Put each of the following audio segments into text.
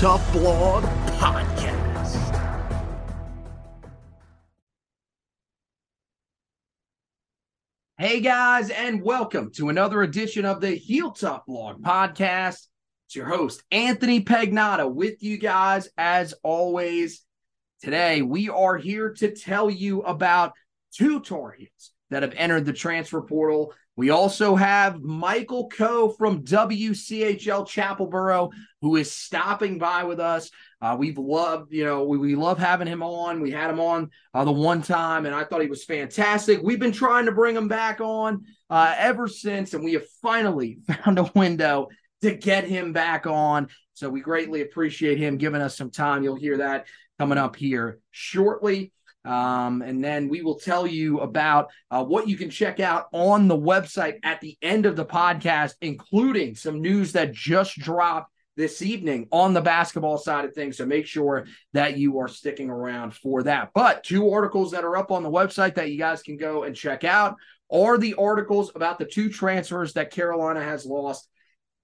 Tough Blog Podcast. Hey guys, and welcome to another edition of the Heel Tough Blog Podcast. It's your host, Anthony Pagnotta, with you guys as always. Today, we are here to tell you about two Heels that have entered the transfer portal. We also have Michael Koh from WCHL Chapelboro, who is stopping by with us. Uh, we've loved, you know, we, we love having him on. We had him on uh, the one time, and I thought he was fantastic. We've been trying to bring him back on uh, ever since, and we have finally found a window to get him back on. So we greatly appreciate him giving us some time. You'll hear that coming up here shortly. Um, and then we will tell you about uh, what you can check out on the website at the end of the podcast, including some news that just dropped this evening on the basketball side of things. So make sure that you are sticking around for that. But two articles that are up on the website that you guys can go and check out are the articles about the two transfers that Carolina has lost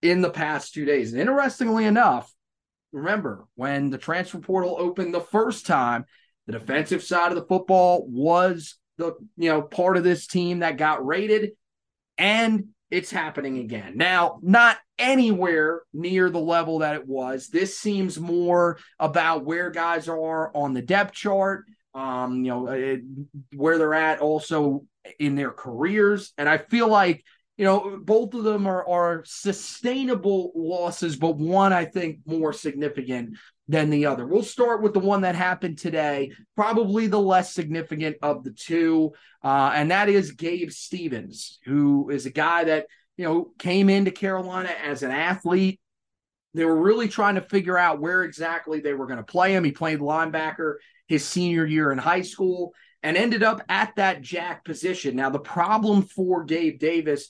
in the past two days. And interestingly enough, remember when the transfer portal opened the first time, the defensive side of the football was the you know part of this team that got rated and it's happening again. Now, not anywhere near the level that it was. This seems more about where guys are on the depth chart, um, you know, it, where they're at also in their careers. And I feel like, you know, both of them are, are sustainable losses, but one I think more significant than the other. We'll start with the one that happened today, probably the less significant of the two, uh, and that is Gabe Stevens, who is a guy that you know came into Carolina as an athlete. They were really trying to figure out where exactly they were going to play him. He played linebacker his senior year in high school and ended up at that jack position. Now the problem for Gabe Davis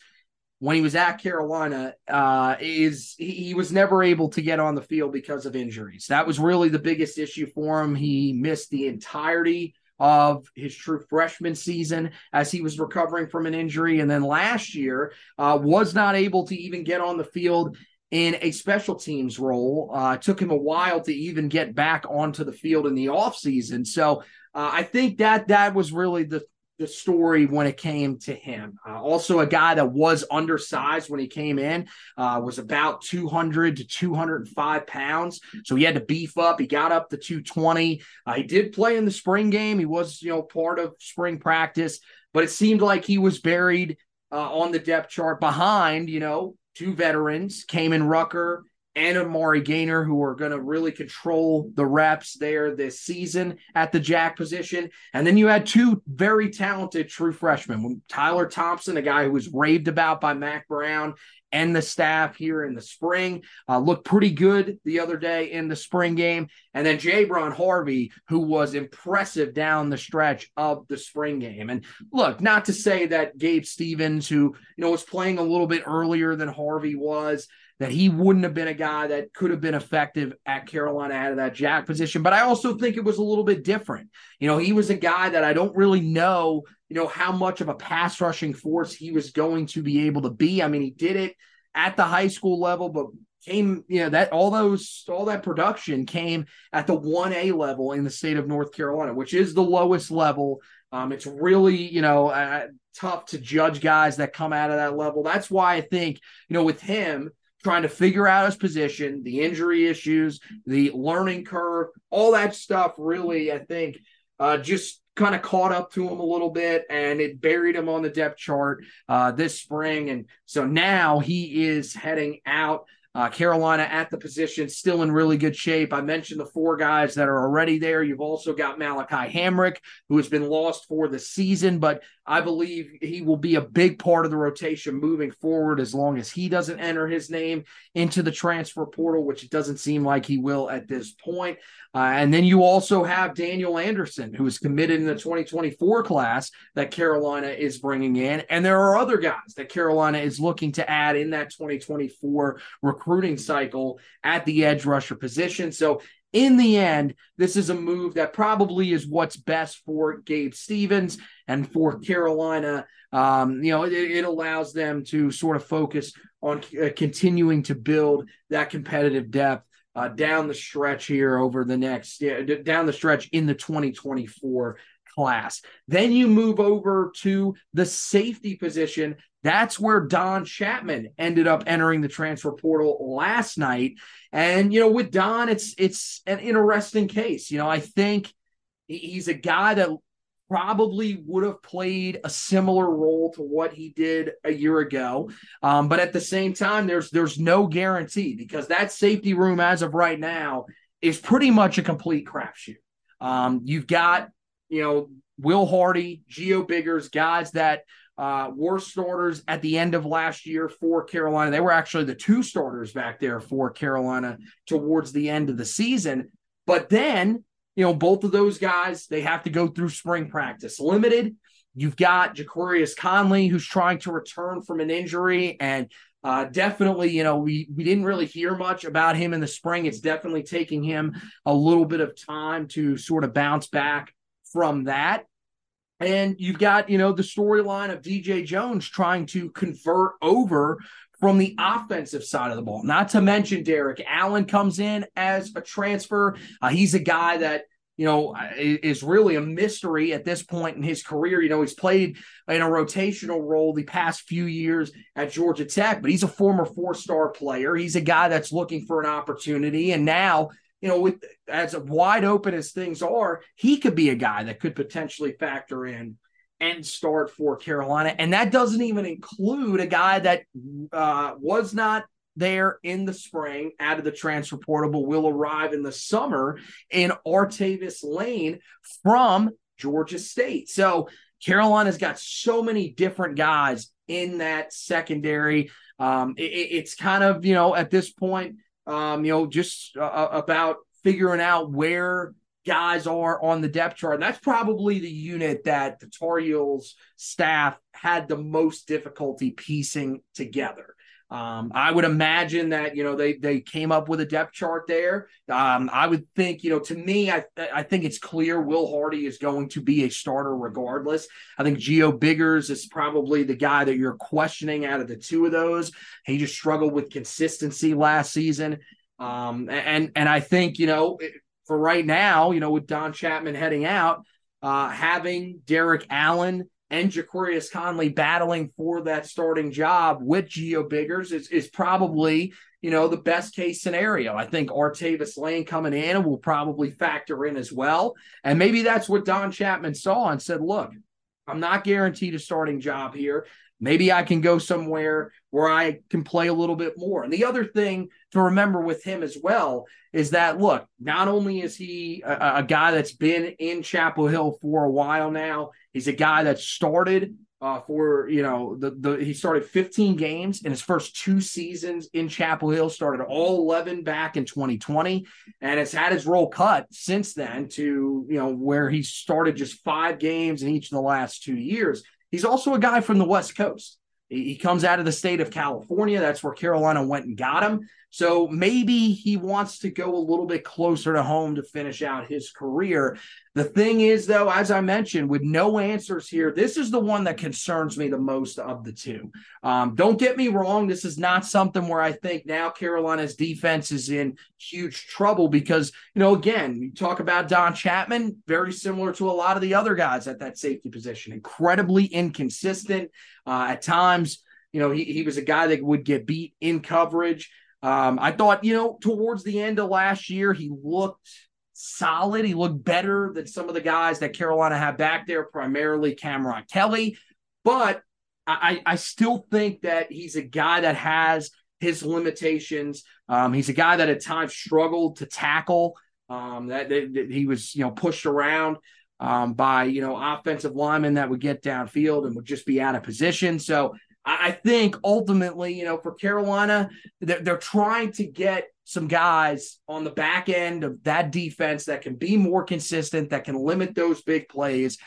when he was at Carolina uh, is he, he, was never able to get on the field because of injuries. That was really the biggest issue for him. He missed the entirety of his true freshman season as he was recovering from an injury, and then last year uh, was not able to even get on the field in a special teams role. Uh, took him a while to even get back onto the field in the offseason. So uh, I think that that was really the the story when it came to him. Uh, also, a guy that was undersized when he came in, uh, was about 200 to 205 pounds. So he had to beef up. He got up to 220. Uh, he did play in the spring game. He was, you know, part of spring practice, but it seemed like he was buried uh, on the depth chart behind, you know, two veterans, Kaimon Rucker and Amari Gainer, who are going to really control the reps there this season at the jack position. And then you had two very talented true freshmen Tyler Thompson, a guy who was raved about by Mack Brown and the staff here in the spring. Uh, looked pretty good the other day in the spring game. And then Jabron Harvey, who was impressive down the stretch of the spring game. And look, not to say that Gabe Stevens, who you know was playing a little bit earlier than Harvey was, that he wouldn't have been a guy that could have been effective at Carolina out of that jack position. But I also think it was a little bit different. You know, he was a guy that I don't really know, you know, how much of a pass rushing force he was going to be able to be. I mean, he did it at the high school level, but came, you know, that all those all that production came at the 1A level in the state of North Carolina, which is the lowest level. Um, it's really, you know, uh, tough to judge guys that come out of that level. That's why I think, you know, with him, trying to figure out his position, the injury issues, the learning curve, all that stuff really, I think, uh, just kind of caught up to him a little bit and it buried him on the depth chart uh, this spring. And so now he is heading out uh, Carolina at the position, still in really good shape. I mentioned the four guys that are already there. You've also got Malachi Hamrick, who has been lost for the season, but I believe he will be a big part of the rotation moving forward as long as he doesn't enter his name into the transfer portal, which it doesn't seem like he will at this point. Uh, and then you also have Daniel Anderson, who is committed in the 2024 class that Carolina is bringing in. And there are other guys that Carolina is looking to add in that 2024 recruiting cycle at the edge rusher position. So in the end, this is a move that probably is what's best for Gabe Stevens and for Carolina. Um, you know, it, it, allows them to sort of focus on uh, continuing to build that competitive depth uh, down the stretch here over the next down the stretch in the 2024 class. Then you move over to the safety position. That's where Don Chapman ended up entering the transfer portal last night. And you know, with Don, it's it's an interesting case. You know, I think he's a guy that probably would have played a similar role to what he did a year ago. Um, but at the same time, there's there's no guarantee because that safety room as of right now is pretty much a complete crapshoot. Um, you've got, you know, Will Hardy, Gio Biggers, guys that uh, were starters at the end of last year for Carolina. They were actually the two starters back there for Carolina towards the end of the season. But then you know, both of those guys, they have to go through spring practice limited. You've got Ja'Qurious Conley, who's trying to return from an injury. And uh, definitely, you know, we, we didn't really hear much about him in the spring. It's definitely taking him a little bit of time to sort of bounce back from that. And you've got, you know, the storyline of DJ Jones trying to convert over from the offensive side of the ball. Not to mention Derrik Allen comes in as a transfer. Uh, he's a guy that you know is really a mystery at this point in his career. You know, he's played in a rotational role the past few years at Georgia Tech, but he's a former four-star player. He's a guy that's looking for an opportunity, and now. You know, with as wide open as things are, he could be a guy that could potentially factor in and start for Carolina. And that doesn't even include a guy that uh, was not there in the spring out of the transfer portal will arrive in the summer in Antavious Lane from Georgia State. So Carolina's got so many different guys in that secondary. Um, it, it's kind of, you know, at this point, um, you know, just uh, about figuring out where guys are on the depth chart. And that's probably the unit that the Tar Heels staff had the most difficulty piecing together. Um, I would imagine that you know they they came up with a depth chart there. Um, I would think you know to me I I think it's clear Will Hardy is going to be a starter regardless. I think Gio Biggers is probably the guy that you're questioning out of the two of those. He just struggled with consistency last season. Um, and and I think you know for right now, you know, with Don Chapman heading out, uh, having Derrik Allen and Ja'Qurious Conley battling for that starting job with Gio Biggers is, is probably, you know, the best case scenario. I think Antavious Lane coming in will probably factor in as well. And maybe that's what Don Chapman saw and said, look, I'm not guaranteed a starting job here. maybe I can go somewhere where I can play a little bit more. And the other thing to remember with him as well is that look, not only is he a, a guy that's been in Chapel Hill for a while now, he's a guy that started uh, for you know the the he started 15 games in his first two seasons in Chapel Hill. Started all 11 back in 2020, and has had his role cut since then to you know where he started just five games in each of the last two years. He's also a guy from the West Coast. He comes out of the state of California. That's where Carolina went and got him. So maybe he wants to go a little bit closer to home to finish out his career. The thing is, though, as I mentioned, with no answers here, this is the one that concerns me the most of the two. Um, don't get me wrong. This is not something where I think now Carolina's defense is in huge trouble because, you know, again, you talk about Don Chapman, very similar to a lot of the other guys at that safety position, incredibly inconsistent. Uh, at times, you know, he, he was a guy that would get beat in coverage. Um, I thought, you know, towards the end of last year, he looked solid. He looked better than some of the guys that Carolina had back there, primarily Cameron Kelly. But I, I still think that he's a guy that has his limitations. Um, he's a guy that at times struggled to tackle. Um, that, that, that, he was, you know, pushed around um, by you know offensive linemen that would get downfield and would just be out of position. So I think ultimately, you know, for Carolina, they're, they're trying to get some guys on the back end of that defense that can be more consistent, that can limit those big plays.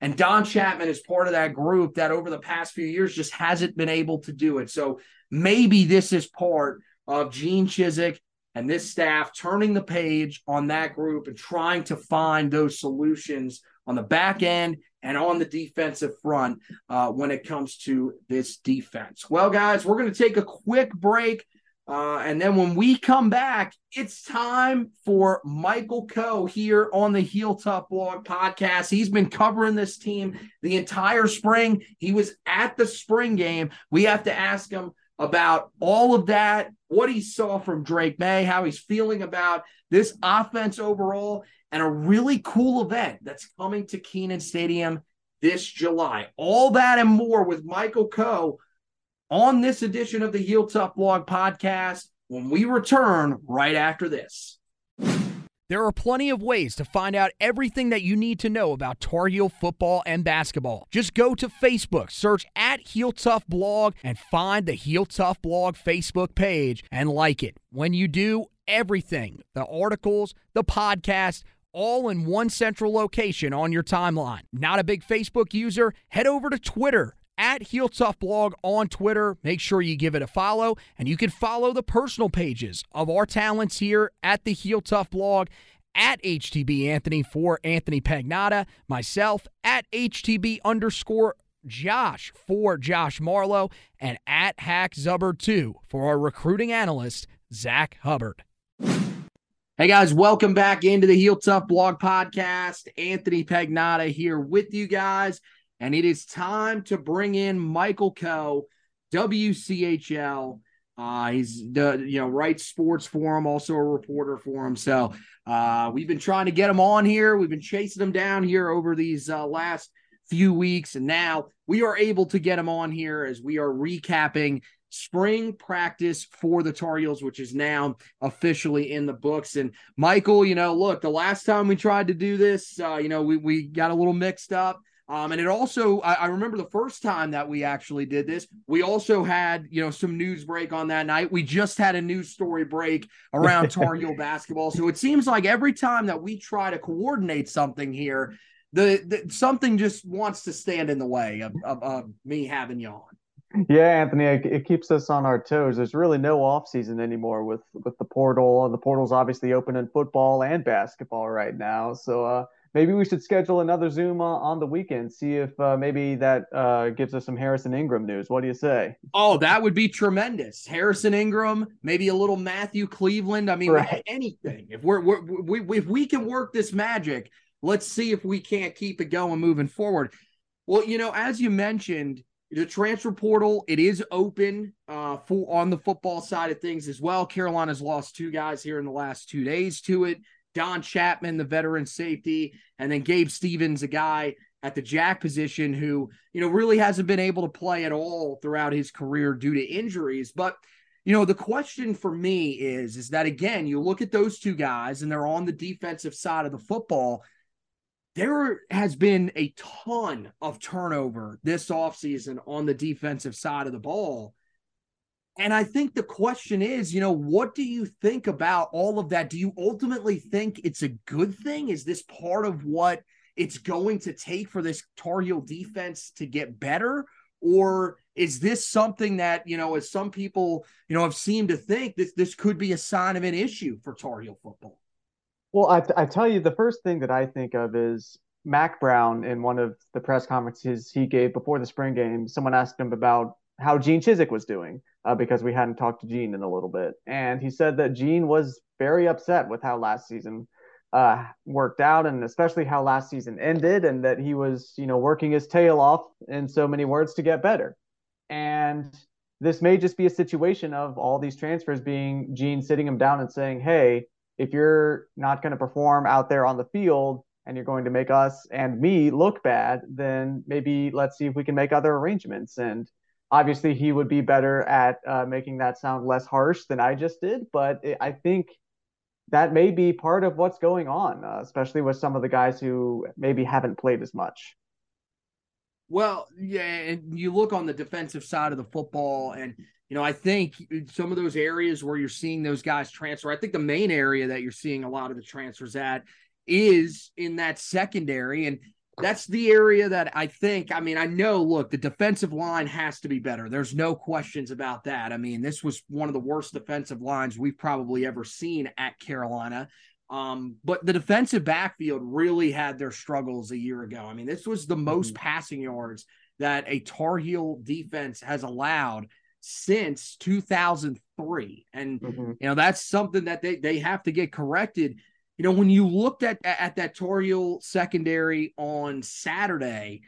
And Don Chapman is part of that group that over the past few years just hasn't been able to do it. So maybe this is part of Gene Chizik and this staff turning the page on that group and trying to find those solutions on the back end and on the defensive front uh, when it comes to this defense. Well, guys, we're going to take a quick break. Uh, and then when we come back, it's time for Michael Koh here on the Heel Tough Blog podcast. He's been covering this team the entire spring. He was at the spring game. We have to ask him about all of that, what he saw from Drake Maye, how he's feeling about this offense overall, and a really cool event that's coming to Kenan Stadium this July. All that and more with Michael Koh on this edition of the Heel Tough Blog podcast when we return right after this. There are plenty of ways to find out everything that you need to know about Tar Heel football and basketball. Just go to Facebook, search at Heel Tough Blog, and find the Heel Tough Blog Facebook page and like it. When you do, everything the articles, the podcast, all in one central location on your timeline. Not a big Facebook user? Head over to Twitter at Heel Tough Blog on Twitter. Make sure you give it a follow, and you can follow the personal pages of our talents here at the Heel Tough Blog at HTB Anthony for Anthony Pagnotta, myself at HTB underscore Josh for Josh Marlowe, and at Hack Zubbard 2 for our recruiting analyst, Zach Hubbard. Hey guys, welcome back into the Heel Tough Blog Podcast. Anthony Pagnotta here with you guys, and it is time to bring in Michael Koh, WCHL. Uh, he's the you know writes sports for him, also a reporter for him. So uh, we've been trying to get him on here. We've been chasing him down here over these uh, last few weeks, and now we are able to get him on here as we are recapping spring practice for the Tar Heels, which is now officially in the books. And Michael, you know, look, the last time we tried to do this, uh, you know, we, we got a little mixed up. Um, and it also, I, I, remember the first time that we actually did this, we also had, you know, some news break on that night. We just had a news story break around Tar Heel basketball. So it seems like every time that we try to coordinate something here, the, the something just wants to stand in the way of, of, of me having you on. Yeah, Anthony, it, it, keeps us on our toes. There's really no off season anymore with with the portal. The portal's obviously open in football and basketball right now. So uh, maybe we should schedule another Zoom on, on the weekend. See if uh, maybe that uh, gives us some Harrison Ingram news. What do you say? Oh, that would be tremendous. Harrison Ingram, maybe a little Matthew Cleveland. I mean, right. anything. If we're, we're we, if we can work this magic, let's see if we can't keep it going moving forward. Well, you know, as you mentioned the transfer portal it is open uh, for on the football side of things as well. Carolina's lost two guys here in the last two days to it. Don Chapman, the veteran safety, and then Gabe Stevens, a guy at the jack position who, you know, really hasn't been able to play at all throughout his career due to injuries. But, you know, the question for me is, is that again, you look at those two guys and they're on the defensive side of the football. There has been a ton of turnover this offseason on the defensive side of the ball. And I think the question is, you know, what do you think about all of that? Do you ultimately think it's a good thing? Is this part of what it's going to take for this Tar Heel defense to get better? Or is this something that, you know, as some people, you know, have seemed to think this this could be a sign of an issue for Tar Heel football? Well, I, I tell you, the first thing that I think of is Mack Brown in one of the press conferences he gave before the spring game. Someone asked him about how Gene Chizik was doing uh, because we hadn't talked to Gene in a little bit. And he said that Gene was very upset with how last season uh, worked out and especially how last season ended and that he was, you know, working his tail off in so many words to get better. And this may just be a situation of all these transfers being Gene sitting him down and saying, hey, if you're not going to perform out there on the field and you're going to make us and me look bad, then maybe let's see if we can make other arrangements. And obviously he would be better at uh, making that sound less harsh than I just did, but it, I think that may be part of what's going on, uh, especially with some of the guys who maybe haven't played as much. Well, yeah, and you look on the defensive side of the football, and you know, I think some of those areas where you're seeing those guys transfer, I think the main area that you're seeing a lot of the transfers at is in that secondary. And that's the area that I think. I mean, I know. Look, the defensive line has to be better. There's no questions about that. I mean, this was one of the worst defensive lines we've probably ever seen at Carolina. Um, but the defensive backfield really had their struggles a year ago. I mean, this was the most mm-hmm. passing yards that a Tar Heel defense has allowed since 2003, and mm-hmm. you know that's something that they they have to get corrected you know, when you looked at at that Tar Heel secondary on Saturday,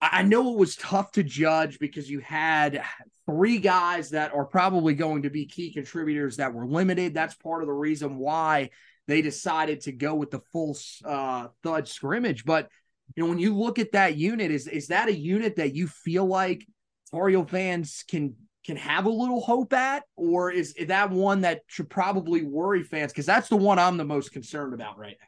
I know it was tough to judge because you had three guys that are probably going to be key contributors that were limited. That's part of the reason why they decided to go with the full uh, thud scrimmage. But you know, when you look at that unit, is is that a unit that you feel like Heel fans can can have a little hope at, or is that one that should probably worry fans? Because that's the one I'm the most concerned about right now.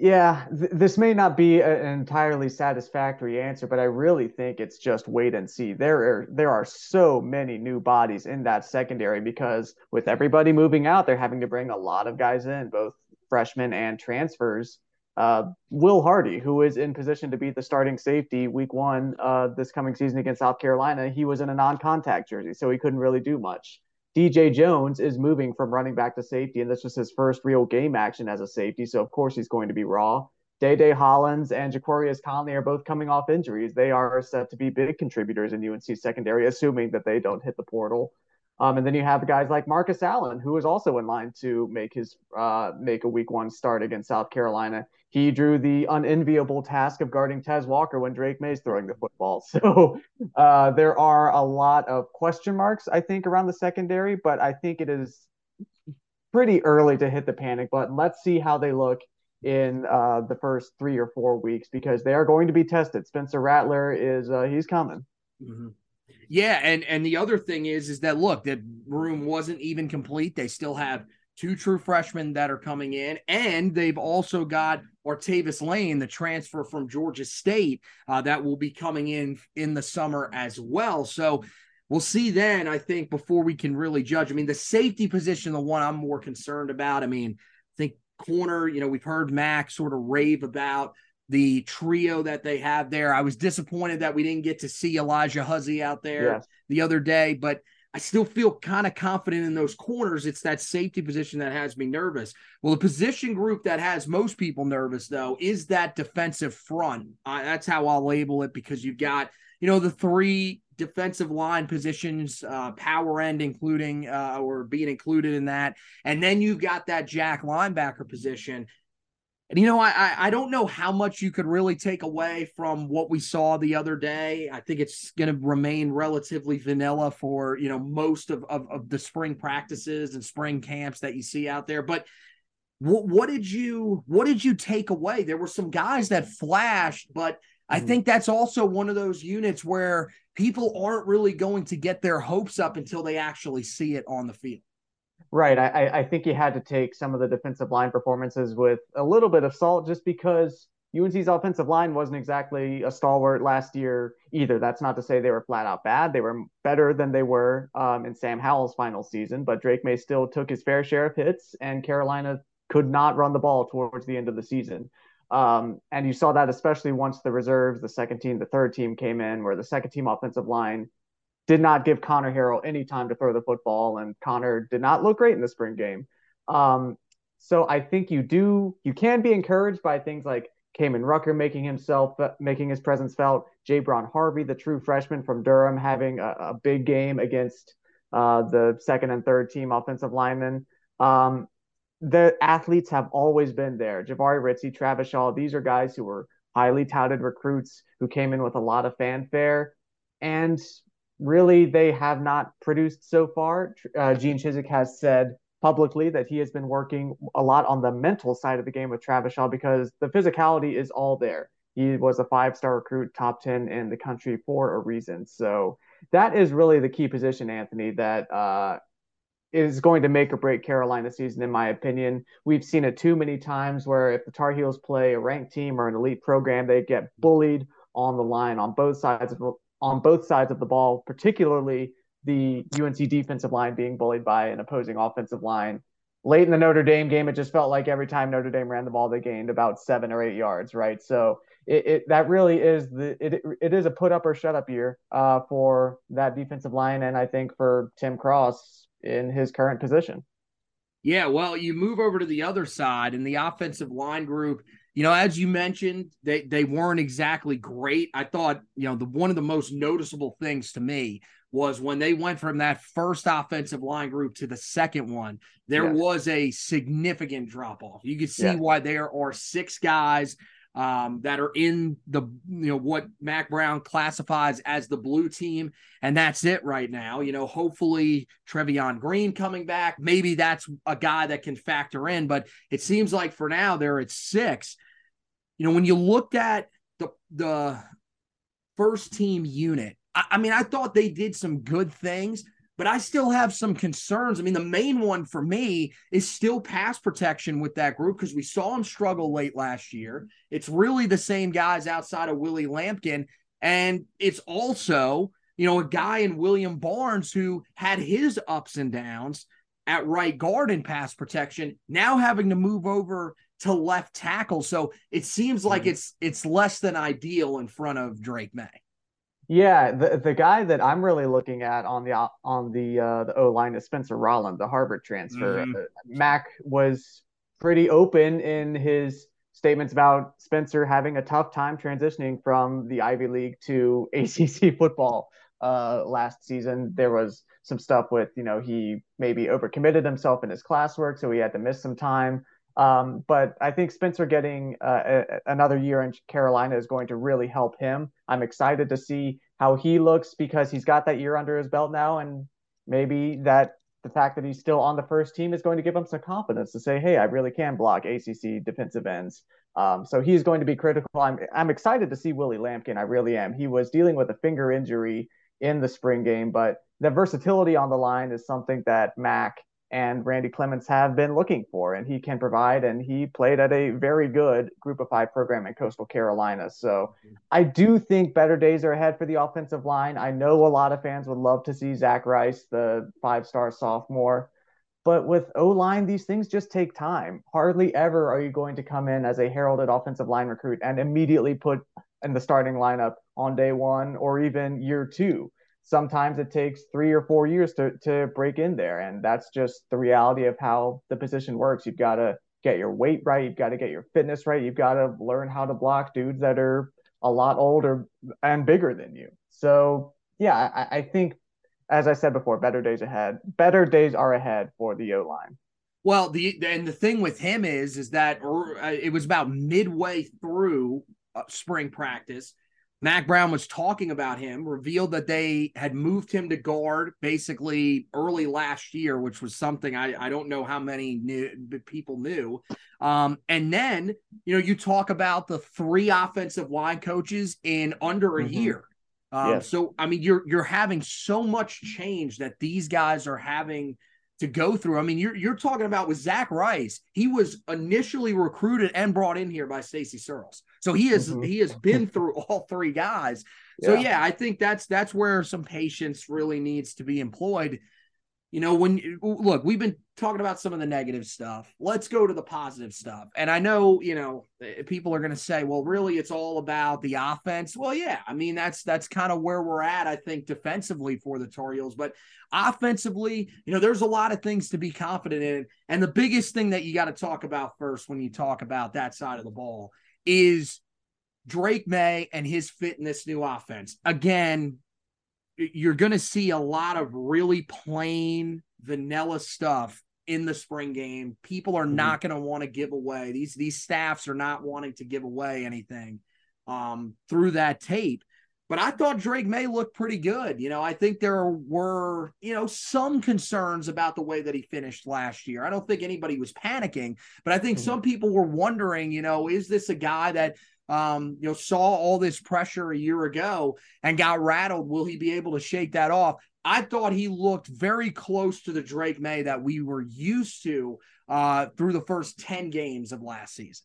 Yeah, th- this may not be an entirely satisfactory answer, but I really think it's just wait and see. There are there are so many new bodies in that secondary because with everybody moving out, they're having to bring a lot of guys in, both freshmen and transfers. Uh, Will Hardy, who is in position to be the starting safety week one uh, this coming season against South Carolina, he was in a non contact jersey, so he couldn't really do much. DJ Jones is moving from running back to safety, and this was his first real game action as a safety, so of course he's going to be raw. Day Day Hollins and Ja'Qurious Conley are both coming off injuries. They are set to be big contributors in UNC secondary, assuming that they don't hit the portal. Um, and then you have guys like Marcus Allen, who is also in line to make his uh, make a week one start against South Carolina. He drew the unenviable task of guarding Tez Walker when Drake Maye's throwing the football. So uh, there are a lot of question marks, I think, around the secondary, but I think it is pretty early to hit the panic button. Let's see how they look in uh, the first three or four weeks because they are going to be tested. Spencer Rattler is uh, he's coming. Mm-hmm. Yeah, and and the other thing is is that look, that room wasn't even complete. They still have two true freshmen that are coming in, and they've also got Antavious Lane, the transfer from Georgia State, uh, that will be coming in in the summer as well. So we'll see then. I think before we can really judge. I mean, the safety position, the one I'm more concerned about. I mean, I think corner. You know, we've heard Max sort of rave about the trio that they have there. I was disappointed that we didn't get to see Alijah Huzzie out there yes. the other day, but I still feel kind of confident in those corners. It's that safety position that has me nervous. Well, the position group that has most people nervous, though, is that defensive front. Uh, that's how I'll label it because you've got, you know, the three defensive line positions, uh, power end, including uh, or being included in that. And then you've got that jack linebacker position. And you know, I I don't know how much you could really take away from what we saw the other day. I think it's going to remain relatively vanilla for you know most of, of, of the spring practices and spring camps that you see out there. But what what did you what did you take away? There were some guys that flashed, but I mm-hmm. think that's also one of those units where people aren't really going to get their hopes up until they actually see it on the field. Right. I, I think you had to take some of the defensive line performances with a little bit of salt just because UNC's offensive line wasn't exactly a stalwart last year either. That's not to say they were flat out bad. They were better than they were um, in Sam Howell's final season, but Drake Maye still took his fair share of hits, and Carolina could not run the ball towards the end of the season. Um, and you saw that especially once the reserves, the second team, the third team came in, where the second team offensive line did not give Conner Harrell any time to throw the football, and Connor did not look great in the spring game. Um, so I think you do, you can be encouraged by things like Kaimon Rucker making himself, making his presence felt. Jabron Harvey, the true freshman from Durham, having a, a big game against uh, the second and third team offensive linemen. Um, the athletes have always been there. Jahvaree Ritzie, Travis Shaw, these are guys who were highly touted recruits who came in with a lot of fanfare. And really, they have not produced so far. Uh, Gene Chizik has said publicly that he has been working a lot on the mental side of the game with Travis Shaw because the physicality is all there. He was a five star recruit, top 10 in the country for a reason. So that is really the key position, Anthony, that uh, is going to make or break Carolina season, in my opinion. We've seen it too many times where if the Tar Heels play a ranked team or an elite program, they get bullied on the line on both sides of on both sides of the ball, particularly the UNC defensive line being bullied by an opposing offensive line. Late in the Notre Dame game, it just felt like every time Notre Dame ran the ball, they gained about seven or eight yards, right? So it, it that really is the it, it is a put up or shut up year uh, for that defensive line, and I think for Tim Cross in his current position. Yeah, well, you move over to the other side and the offensive line group. You know, as you mentioned, they they weren't exactly great. I thought, you know, the one of the most noticeable things to me was when they went from that first offensive line group to the second one, there yeah. was a significant drop off. You could see yeah. why there are six guys um, that are in the you know what Mack Brown classifies as the blue team, and that's it right now. You know, hopefully Trevion Green coming back, maybe that's a guy that can factor in, but it seems like for now they're at six. You know, when you looked at the the first team unit I, I mean, I thought they did some good things, but I still have some concerns. I mean, the main one for me is still pass protection with that group because we saw them struggle late last year. It's really the same guys outside of Willie Lampkin. And it's also, you know, a guy in William Barnes who had his ups and downs at right guard in pass protection, now having to move over to left tackle. So it seems like mm-hmm. it's it's less than ideal in front of Drake Maye. Yeah, the the guy that I'm really looking at on the on the uh, the O line is Spencer Rolland, the Harvard transfer. Mm-hmm. Uh, Mack was pretty open in his statements about Spencer having a tough time transitioning from the Ivy League to ACC football uh, last season. There was some stuff with you know he maybe overcommitted himself in his classwork, so he had to miss some time. Um, but I think Spencer getting uh, a, another year in Carolina is going to really help him. I'm excited to see how he looks because he's got that year under his belt now, and maybe that the fact that he's still on the first team is going to give him some confidence to say, "Hey, I really can block ACC defensive ends." Um, so he's going to be critical. I'm I'm excited to see Willie Lampkin. I really am. He was dealing with a finger injury in the spring game, but the versatility on the line is something that Mack and Randy Clements have been looking for, and he can provide. And he played at a very good Group of Five program in Coastal Carolina. So I do think better days are ahead for the offensive line. I know a lot of fans would love to see Zach Rice, the five-star sophomore. But with O line, these things just take time. Hardly ever are you going to come in as a heralded offensive line recruit and immediately put in the starting lineup on day one or even year two sometimes it takes three or four years to, to break in there. And that's just the reality of how the position works. You've got to get your weight right. You've got to get your fitness right. You've got to learn how to block dudes that are a lot older and bigger than you. So, yeah, I, I think, as I said before, better days ahead. Better days are ahead for the O line. Well, the and the thing with him is is that uh, it was about midway through uh, spring practice Mack Brown was talking about him, revealed that they had moved him to guard basically early last year, which was something I, I don't know how many knew, people knew. Um, and then, you know, you talk about the three offensive line coaches in under a mm-hmm. year. Um, yes. So, I mean, you're you're having so much change that these guys are having to go through. I mean, you're you're talking about with Zach Rice. He was initially recruited and brought in here by Stacy Searels, so he has mm-hmm. he has been through all three guys. So yeah. yeah, I think that's that's where some patience really needs to be employed you know, when look, we've been talking about some of the negative stuff. Let's go to the positive stuff. And I know, you know, eh, people are going to say, well, really it's all about the offense. Well, yeah, I mean, that's that's kind of where we're at, I think, defensively for the Tar Heels. But offensively, you know, there's a lot of things to be confident in. And the biggest thing that you got to talk about first when you talk about that side of the ball is Drake Maye and his fit in this new offense. Again, you're going to see a lot of really plain vanilla stuff in the spring game. People are mm-hmm. not going to want to give away these these staffs are not wanting to give away anything um, through that tape. But I thought Drake Maye looked pretty good. You know, I think there were, you know, some concerns about the way that he finished last year. I don't think anybody was panicking, but I think mm-hmm. some people were wondering, you know, is this a guy that um, you know, saw all this pressure a year ago and got rattled. Will he be able to shake that off? I thought he looked very close to the Drake Maye that we were used to uh, through the first 10 games of last season.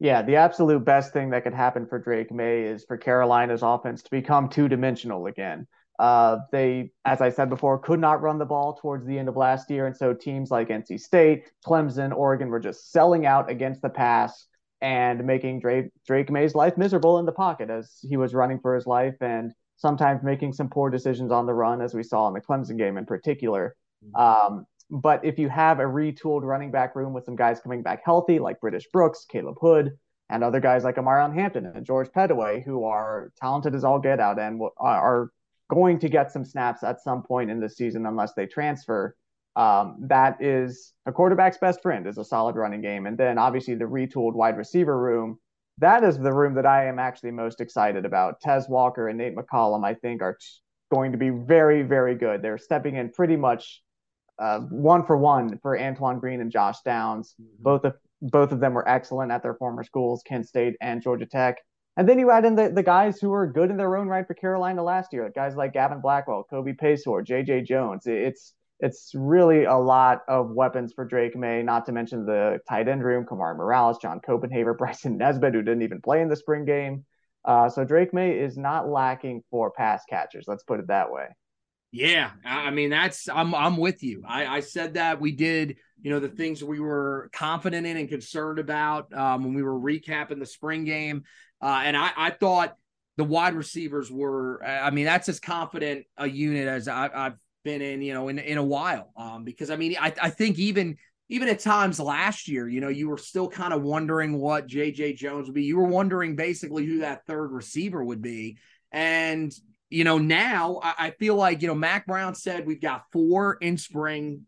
Yeah, the absolute best thing that could happen for Drake Maye is for Carolina's offense to become two dimensional again. Uh, they, as I said before, could not run the ball towards the end of last year. And so teams like NC State, Clemson, Oregon were just selling out against the pass and making Drake Drake Maye's life miserable in the pocket as he was running for his life and sometimes making some poor decisions on the run, as we saw in the Clemson game in particular. Mm-hmm. Um, but if you have a retooled running back room with some guys coming back healthy, like British Brooks, Caleb Hood, and other guys like Omarion Hampton and George Pettaway, who are talented as all get out and are going to get some snaps at some point in the season unless they transfer um, that is a quarterback's best friend is a solid running game. And then obviously the retooled wide receiver room. That is the room that I am actually most excited about. Tez Walker and Nate McCollum, I think, are going to be very, very good. They're stepping in pretty much uh, one for one for Antoine Green and Josh Downs. Mm-hmm. Both of both of them were excellent at their former schools, Kent State and Georgia Tech. And then you add in the, the guys who were good in their own right for Carolina last year, guys like Gavin Blackwell, Kobe Paysour, J.J. Jones. It's it's really a lot of weapons for Drake Maye, not to mention the tight end room, Kamari Morales, John Copenhaver, Bryson Nesbit, who didn't even play in the spring game. Uh, so Drake Maye is not lacking for pass catchers. Let's put it that way. Yeah, I mean that's I'm I'm with you. I, I said that we did you know the things we were confident in and concerned about um, when we were recapping the spring game, uh, and I, I thought the wide receivers were. I mean that's as confident a unit as I, I've been in, you know, in in a while. Um, because I mean, I, I think even even at times last year, you know, you were still kind of wondering what JJ Jones would be. You were wondering basically who that third receiver would be. And, you know, now I, I feel like, you know, Mack Brown said we've got four in spring.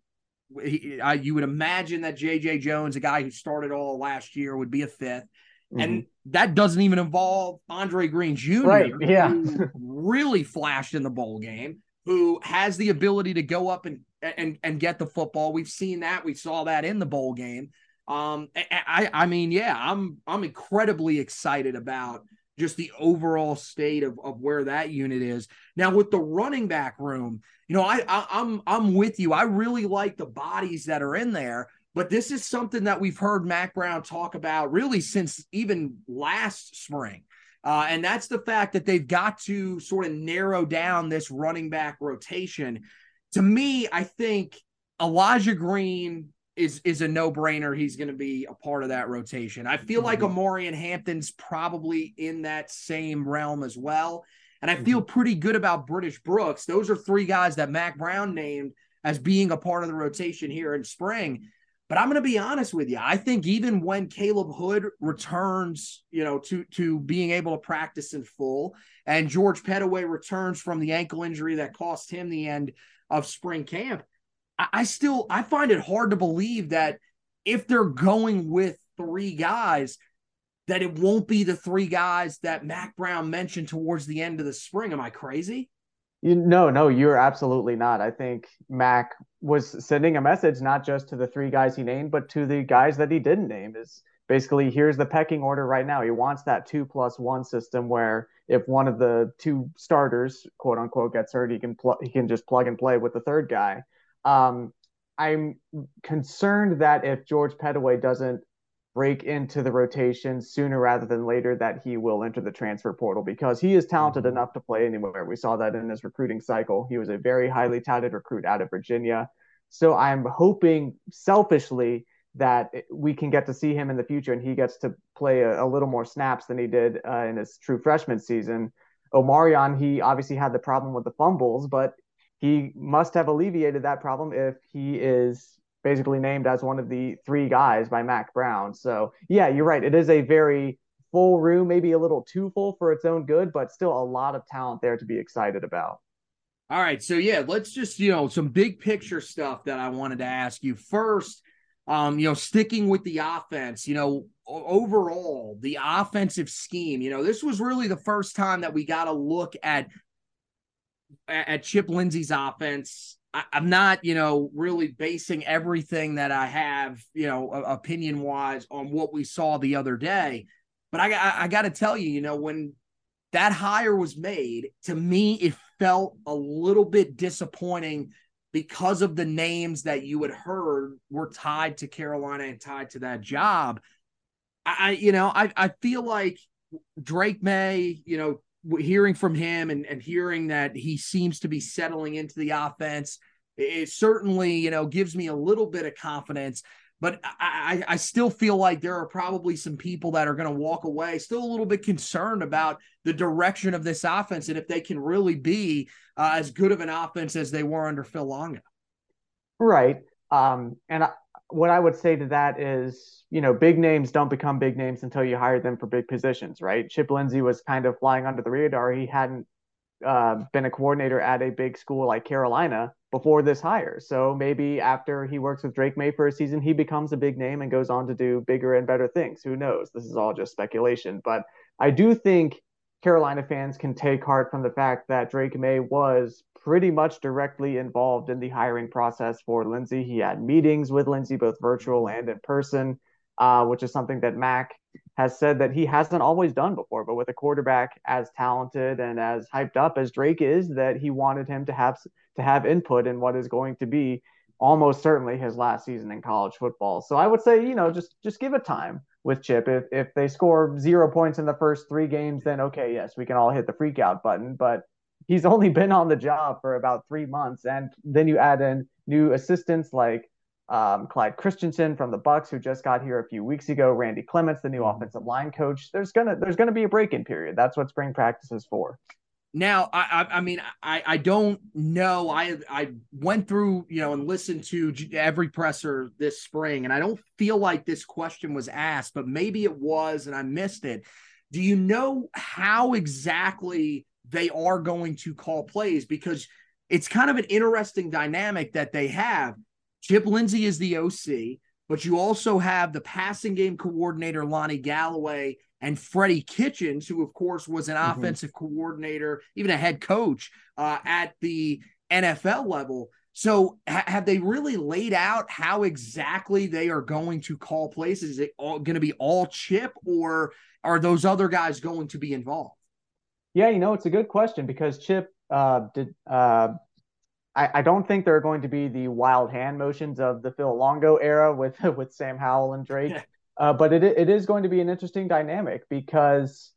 He, I, you would imagine that JJ Jones, a guy who started all last year, would be a 5th mm-hmm. And that doesn't even involve Andre Green Jr., right, yeah. really flashed in the bowl game who has the ability to go up and and and get the football. We've seen that. We saw that in the bowl game. Um, I I mean, yeah, I'm I'm incredibly excited about just the overall state of, of where that unit is now with the running back room. You know, I, I I'm I'm with you. I really like the bodies that are in there. But this is something that we've heard Mack Brown talk about really since even last spring. Uh, and that's the fact that they've got to sort of narrow down this running back rotation. To me, I think Elijah Green is is a no brainer. He's going to be a part of that rotation. I feel mm-hmm. like Omarion Hampton's probably in that same realm as well. And I feel mm-hmm. pretty good about British Brooks. Those are three guys that Mack Brown named as being a part of the rotation here in spring. But I'm going to be honest with you. I think even when Caleb Hood returns, you know, to to being able to practice in full, and George Pettaway returns from the ankle injury that cost him the end of spring camp, I, still I find it hard to believe that if they're going with three guys, that it won't be the three guys that Mack Brown mentioned towards the end of the spring. Am I crazy? You, no, no, you're absolutely not. I think Mack was sending a message not just to the three guys he named, but to the guys that he didn't name. Is basically here's the pecking order right now. He wants that two plus one system where if one of the two starters, quote unquote, gets hurt, he can pl- he can just plug and play with the third guy. Um, I'm concerned that if George Pettaway doesn't break into the rotation sooner rather than later that he will enter the transfer portal because he is talented mm-hmm. enough to play anywhere. We saw that in his recruiting cycle. He was a very highly touted recruit out of Virginia. So I'm hoping selfishly that we can get to see him in the future and he gets to play a, a little more snaps than he did uh, in his true freshman season. Omarion, he obviously had the problem with the fumbles, but he must have alleviated that problem if he is basically named as one of the three guys by Mack Brown. So yeah, you're right. It is a very full room, maybe a little too full for its own good, but still a lot of talent there to be excited about. All right. So yeah, let's just, you know, some big picture stuff that I wanted to ask you. First, um, you know, sticking with the offense, you know, overall, the offensive scheme, you know, this was really the first time that we got to look at at Chip Lindsey's offense I, am not, you know, really basing everything that I have, you know, opinion wise on what we saw the other day. But I, I, I got to tell you, you know, when that hire was made, to me, it felt a little bit disappointing because of the names that you had heard were tied to Carolina and tied to that job. I, you know, I, I feel like Drake Maye, you know, hearing from him and, and hearing that he seems to be settling into the offense, it certainly, you know, gives me a little bit of confidence. But I, I still feel like there are probably some people that are going to walk away still a little bit concerned about the direction of this offense and if they can really be uh, as good of an offense as they were under Phil Longo. Right. Um, and I, what I would say to that is you know, big names don't become big names until you hire them for big positions, right? Chip Lindsey was kind of flying under the radar. He hadn't uh, been a coordinator at a big school like Carolina before this hire. So maybe after he works with Drake Maye for a season, he becomes a big name and goes on to do bigger and better things. Who knows? This is all just speculation. But I do think Carolina fans can take heart from the fact that Drake Maye was pretty much directly involved in the hiring process for Lindsey. He had meetings with Lindsey, both virtual and in person uh, which is something that Mack has said that he hasn't always done before. But with a quarterback as talented and as hyped up as Drake is, that he wanted him to have to have input in what is going to be almost certainly his last season in college football. So I would say, you know, just just give it time with Chip. If if they score zero points in the first three games, then okay, yes, we can all hit the freak out button. But he's only been on the job for about three months, and then you add in new assistants like um, Clyde Christensen from the Bucks, who just got here a few weeks ago, Randy Clements, the new mm-hmm. offensive line coach. There's gonna there's gonna be a break-in period. That's what spring practice is for. Now, I, I, I mean, I, I don't know. I, I went through, you know, and listened to every presser this spring, and I don't feel like this question was asked, but maybe it was, and I missed it. Do you know how exactly they are going to call plays? Because it's kind of an interesting dynamic that they have Chip Lindsey is the OC, but you also have the passing game coordinator, Lonnie Galloway, and Freddie Kitchens, who, of course, was an mm-hmm. offensive coordinator, even a head coach uh, at the NFL level. So, ha- have they really laid out how exactly they are going to call plays? Is it going to be all Chip, or are those other guys going to be involved? Yeah, you know, it's a good question because Chip uh, did uh, I, I don't think there are going to be the wild hand motions of the Phil Longo era with with Sam Howell and Drake. Yeah. Uh, but it it is going to be an interesting dynamic because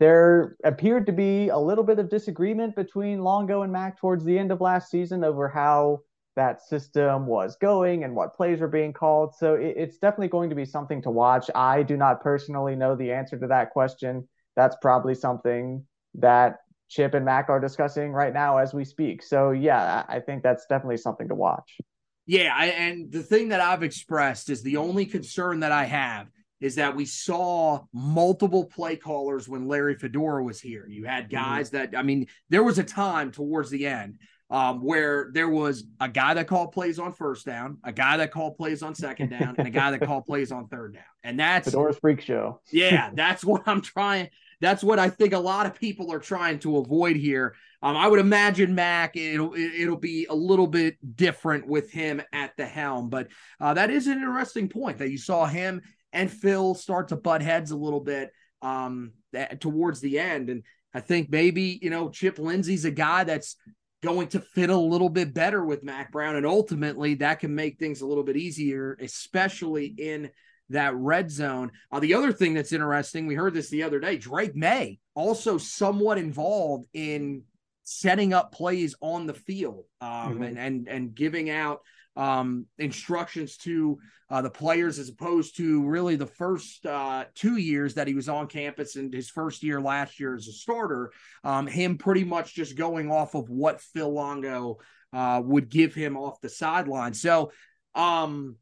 there appeared to be a little bit of disagreement between Longo and Mack towards the end of last season over how that system was going and what plays were being called. So it, it's definitely going to be something to watch. I do not personally know the answer to that question. That's probably something that Chip and Mack are discussing right now as we speak. So yeah, I think that's definitely something to watch. Yeah, I, and the thing that I've expressed is the only concern that I have is that we saw multiple play callers when Larry Fedora was here. You had mm-hmm. guys that I mean, there was a time towards the end um, where there was a guy that called plays on first down, a guy that called plays on second down, and a guy that called plays on third down. And that's Fedora's freak show. yeah, that's what I'm trying. That's what I think a lot of people are trying to avoid here. Um, I would imagine Mack it'll it'll be a little bit different with him at the helm, but uh, that is an interesting point that you saw him and Phil start to butt heads a little bit um, that, towards the end, and I think maybe you know Chip Lindsey's a guy that's going to fit a little bit better with Mack Brown, and ultimately that can make things a little bit easier, especially in that red zone. Uh, the other thing that's interesting, we heard this the other day, Drake Maye also somewhat involved in setting up plays on the field um, mm-hmm. and, and and giving out um, instructions to uh, the players as opposed to really the first uh, two years that he was on campus and his first year last year as a starter, um, him pretty much just going off of what Phil Longo uh, would give him off the sideline. So, um,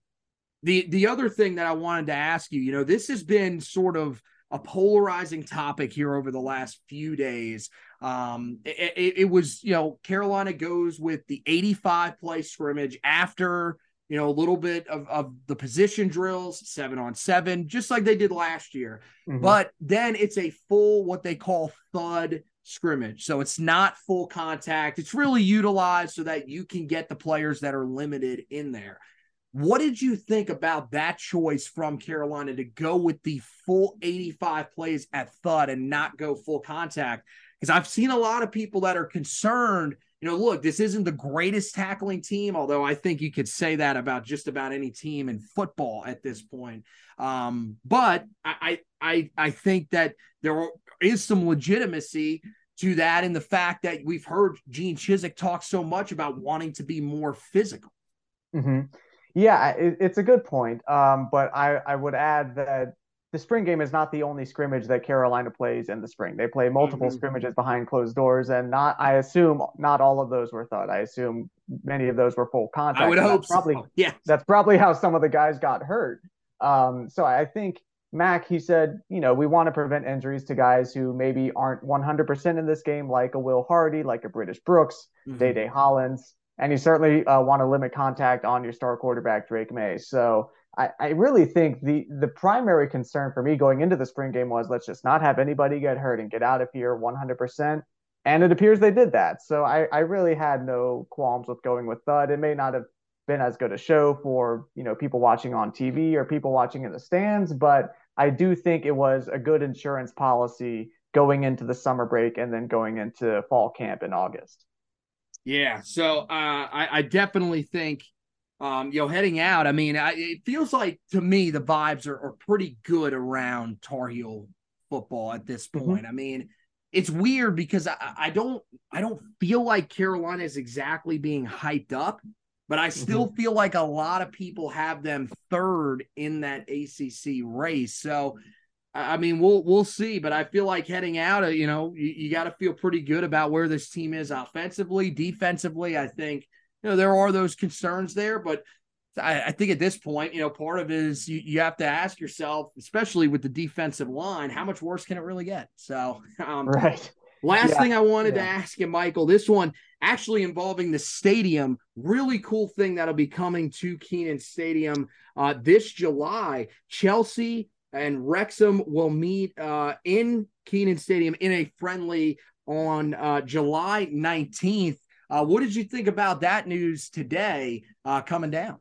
the the other thing that I wanted to ask you, you know, this has been sort of a polarizing topic here over the last few days. Um, it, it, it, was, you know, Carolina goes with the 85 play scrimmage after, you know, a little bit of, of the position drills, seven on seven, just like they did last year. Mm-hmm. But then it's a full, what they call thud scrimmage. So it's not full contact. It's really utilized so that you can get the players that are limited in there. What did you think about that choice from Carolina to go with the full 85 plays at Thud and not go full contact? Because I've seen a lot of people that are concerned. You know, look, this isn't the greatest tackling team, although I think you could say that about just about any team in football at this point. Um, but I, I, I think that there is some legitimacy to that in the fact that we've heard Gene Chizik talk so much about wanting to be more physical. Mm-hmm. Yeah, it, it's a good point. Um, but I, I would add that the spring game is not the only scrimmage that Carolina plays in the spring. They play multiple mm-hmm. scrimmages behind closed doors, and not I assume not all of those were thud. I assume many of those were full contact. I would hope probably so. yeah. That's probably how some of the guys got hurt. Um, so I think Mack he said, you know, we want to prevent injuries to guys who maybe aren't 100% in this game, like a Will Hardy, like a British Brooks, mm-hmm. Day Day Hollins and you certainly uh, want to limit contact on your star quarterback Drake Maye. So I, I, really think the the primary concern for me going into the spring game was let's just not have anybody get hurt and get out of here 100%. And it appears they did that. So I, I really had no qualms with going with Thud. It may not have been as good a show for you know people watching on TV or people watching in the stands, but I do think it was a good insurance policy going into the summer break and then going into fall camp in August. Yeah, so uh, I, I definitely think, um, you know, heading out. I mean, I, it feels like to me the vibes are, are pretty good around Tar Heel football at this mm-hmm. point. Mm-hmm. I mean, it's weird because I, I don't I don't feel like Carolina is exactly being hyped up, but I still mm-hmm. feel like a lot of people have them third in that ACC race. So I mean, we'll we'll see, but I feel like heading out, uh, you know, you, you got to feel pretty good about where this team is offensively, defensively. I think you know there are those concerns there, but I, I think at this point, you know, part of it is you, you have to ask yourself, especially with the defensive line, how much worse can it really get? So, um, right. Last yeah. thing I wanted yeah. to ask you, Michael, this one actually involving the stadium. Really cool thing that'll be coming to Kenan Stadium uh, this July. Chelsea and Wrexham will meet uh, in Kenan Stadium in a friendly on uh, July 19th. Uh, what did you think about that news today uh, coming down?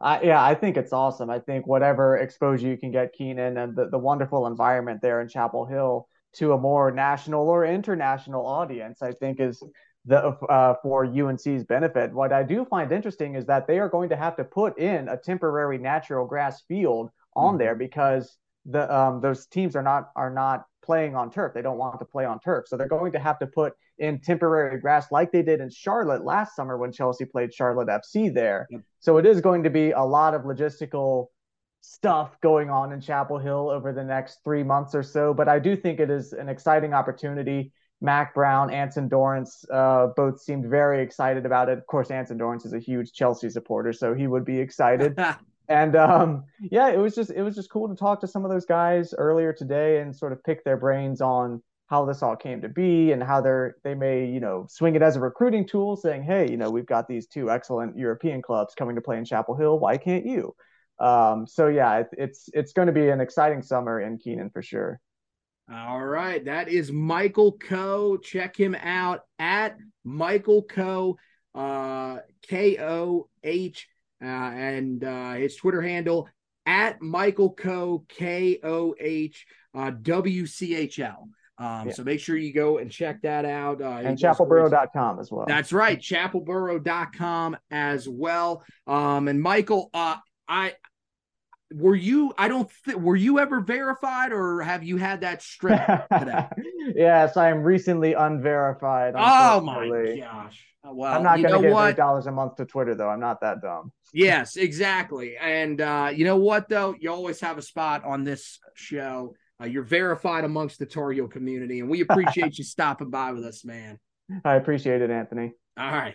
Yeah, I think it's awesome. I think whatever exposure you can get Kenan and the, the wonderful environment there in Chapel Hill to a more national or international audience, I think is the uh, for UNC's benefit. What I do find interesting is that they are going to have to put in a temporary natural grass field on mm-hmm. there because the um, those teams are not are not playing on turf. They don't want to play on turf, so they're going to have to put in temporary grass like they did in Charlotte last summer when Chelsea played Charlotte FC there. Yep. So it is going to be a lot of logistical stuff going on in Chapel Hill over the next three months or so. But I do think it is an exciting opportunity. Mack Brown, Anson Dorrance, uh, both seemed very excited about it. Of course, Anson Dorrance is a huge Chelsea supporter, so he would be excited. and um, yeah, it was just it was just cool to talk to some of those guys earlier today and sort of pick their brains on how this all came to be and how they're they may you know swing it as a recruiting tool saying hey you know we've got these two excellent european clubs coming to play in chapel hill. Why can't you? Um, so yeah it, it's it's going to be an exciting summer in kenan for sure. All right. That is michael koh check him out at michael koh uh, k-o-h uh, and uh, his twitter handle at michael koh k-o-h uh, w-c-h-l um, yeah. So make sure you go and check that out. Uh, and chapelboro.com as well. That's right. Chapelboro.com as well. Um, and Michael, uh, I were you I don't th- were you ever verified or have you had that strip today? yes, I am recently unverified. Oh my gosh. Well, I'm not going to give eight dollars a month to Twitter though. I'm not that dumb. Yes, exactly. And uh, you know what though? You always have a spot on this show uh, you're verified amongst the Tar Heel community, and we appreciate you stopping by with us, man. I appreciate it, Anthony. All right.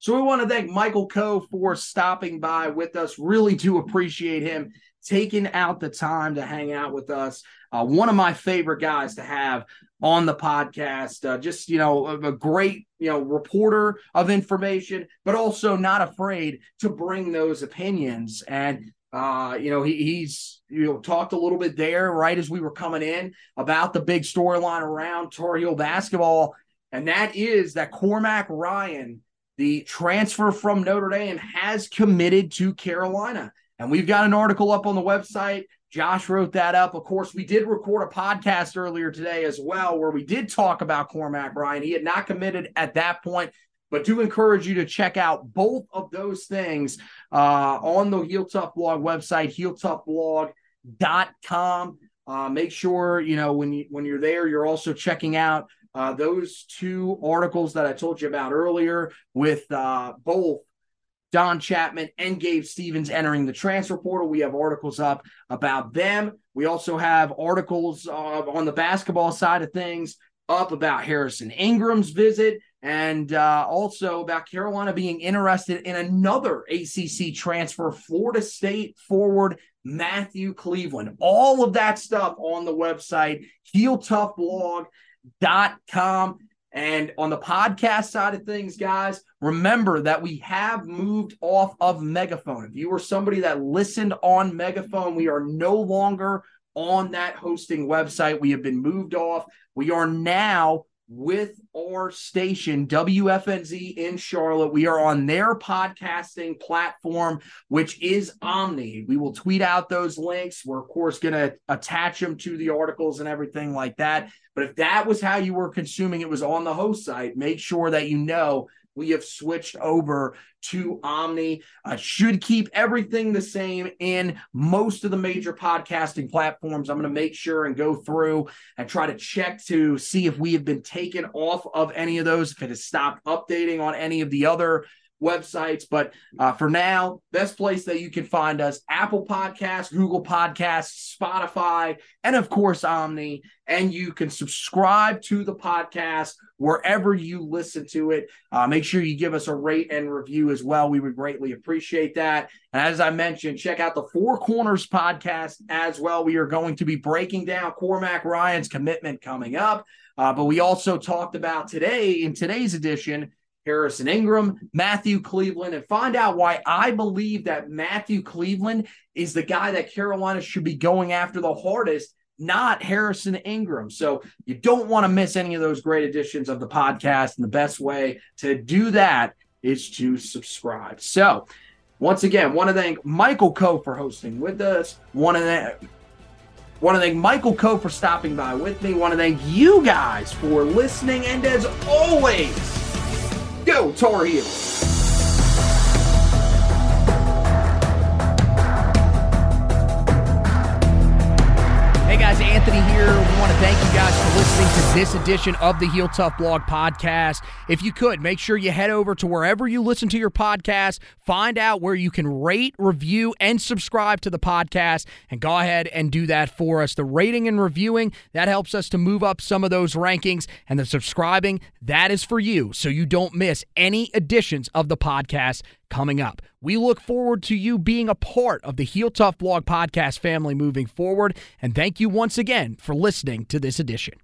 So we want to thank Michael Koh for stopping by with us. Really do appreciate him taking out the time to hang out with us. Uh, one of my favorite guys to have on the podcast. Uh, just you know, a, a, great you know reporter of information, but also not afraid to bring those opinions. And uh, you know, he, he's you know talked a little bit there right as we were coming in about the big storyline around Tar Heel basketball, and that is that Cormac Ryan, the transfer from Notre Dame, has committed to Carolina. And we've got an article up on the website. Josh wrote that up. Of course, we did record a podcast earlier today as well, where we did talk about Cormac Ryan. He had not committed at that point, but do encourage you to check out both of those things uh, on the Heel Tough Blog website, heeltoughblog.com. Uh, make sure you know when you when you're there, you're also checking out uh, those two articles that I told you about earlier with uh, both Don Chapman and Gabe Stevens entering the transfer portal. We have articles up about them. We also have articles uh, on the basketball side of things up about Harrison Ingram's visit and uh, also about Carolina being interested in another ACC transfer, Florida State forward Matthew Cleveland. All of that stuff on the website, heeltoughblog.com. And on the podcast side of things, guys, remember that we have moved off of Megaphone. If you were somebody that listened on Megaphone, we are no longer on that hosting website. We have been moved off. We are now with our station, WFNZ in Charlotte. We are on their podcasting platform, which is Omny. We will tweet out those links. We're, of course, going to attach them to the articles and everything like that. But if that was how you were consuming it was on the host site, make sure that you know we have switched over to Omny. Uh, should keep everything the same in most of the major podcasting platforms. I'm going to make sure and go through and try to check to see if we have been taken off of any of those, if it has stopped updating on any of the other websites. But uh, for now, best place that you can find us Apple Podcasts, Google Podcasts, Spotify, and of course, Omny. And you can subscribe to the podcast wherever you listen to it. Uh, make sure you give us a rate and review as well. We would greatly appreciate that. And as I mentioned, check out the Four Corners podcast as well. We are going to be breaking down Cormac Ryan's commitment coming up. Uh, but we also talked about today in today's edition Harrison Ingram, Matthew Cleveland, and find out why I believe that Matthew Cleveland is the guy that Carolina should be going after the hardest, not Harrison Ingram. So you don't want to miss any of those great editions of the podcast. And the best way to do that is to subscribe. So once again, want to thank Michael Koh for hosting with us. Want to thank Want to thank Michael Koh for stopping by with me. Want to thank you guys for listening. And as always, Go, Tar Heels! Hey guys, Anthony here. We want to thank you guys for listening to this edition of the Heel Tough Blog podcast. If you could, make sure you head over to wherever you listen to your podcast, find out where you can rate, review, and subscribe to the podcast, and go ahead and do that for us. The rating and reviewing, that helps us to move up some of those rankings, and the subscribing, that is for you, so you don't miss any editions of the podcast coming up. We look forward to you being a part of the Heel Tough Blog podcast family moving forward, and thank you once again for listening to this edition.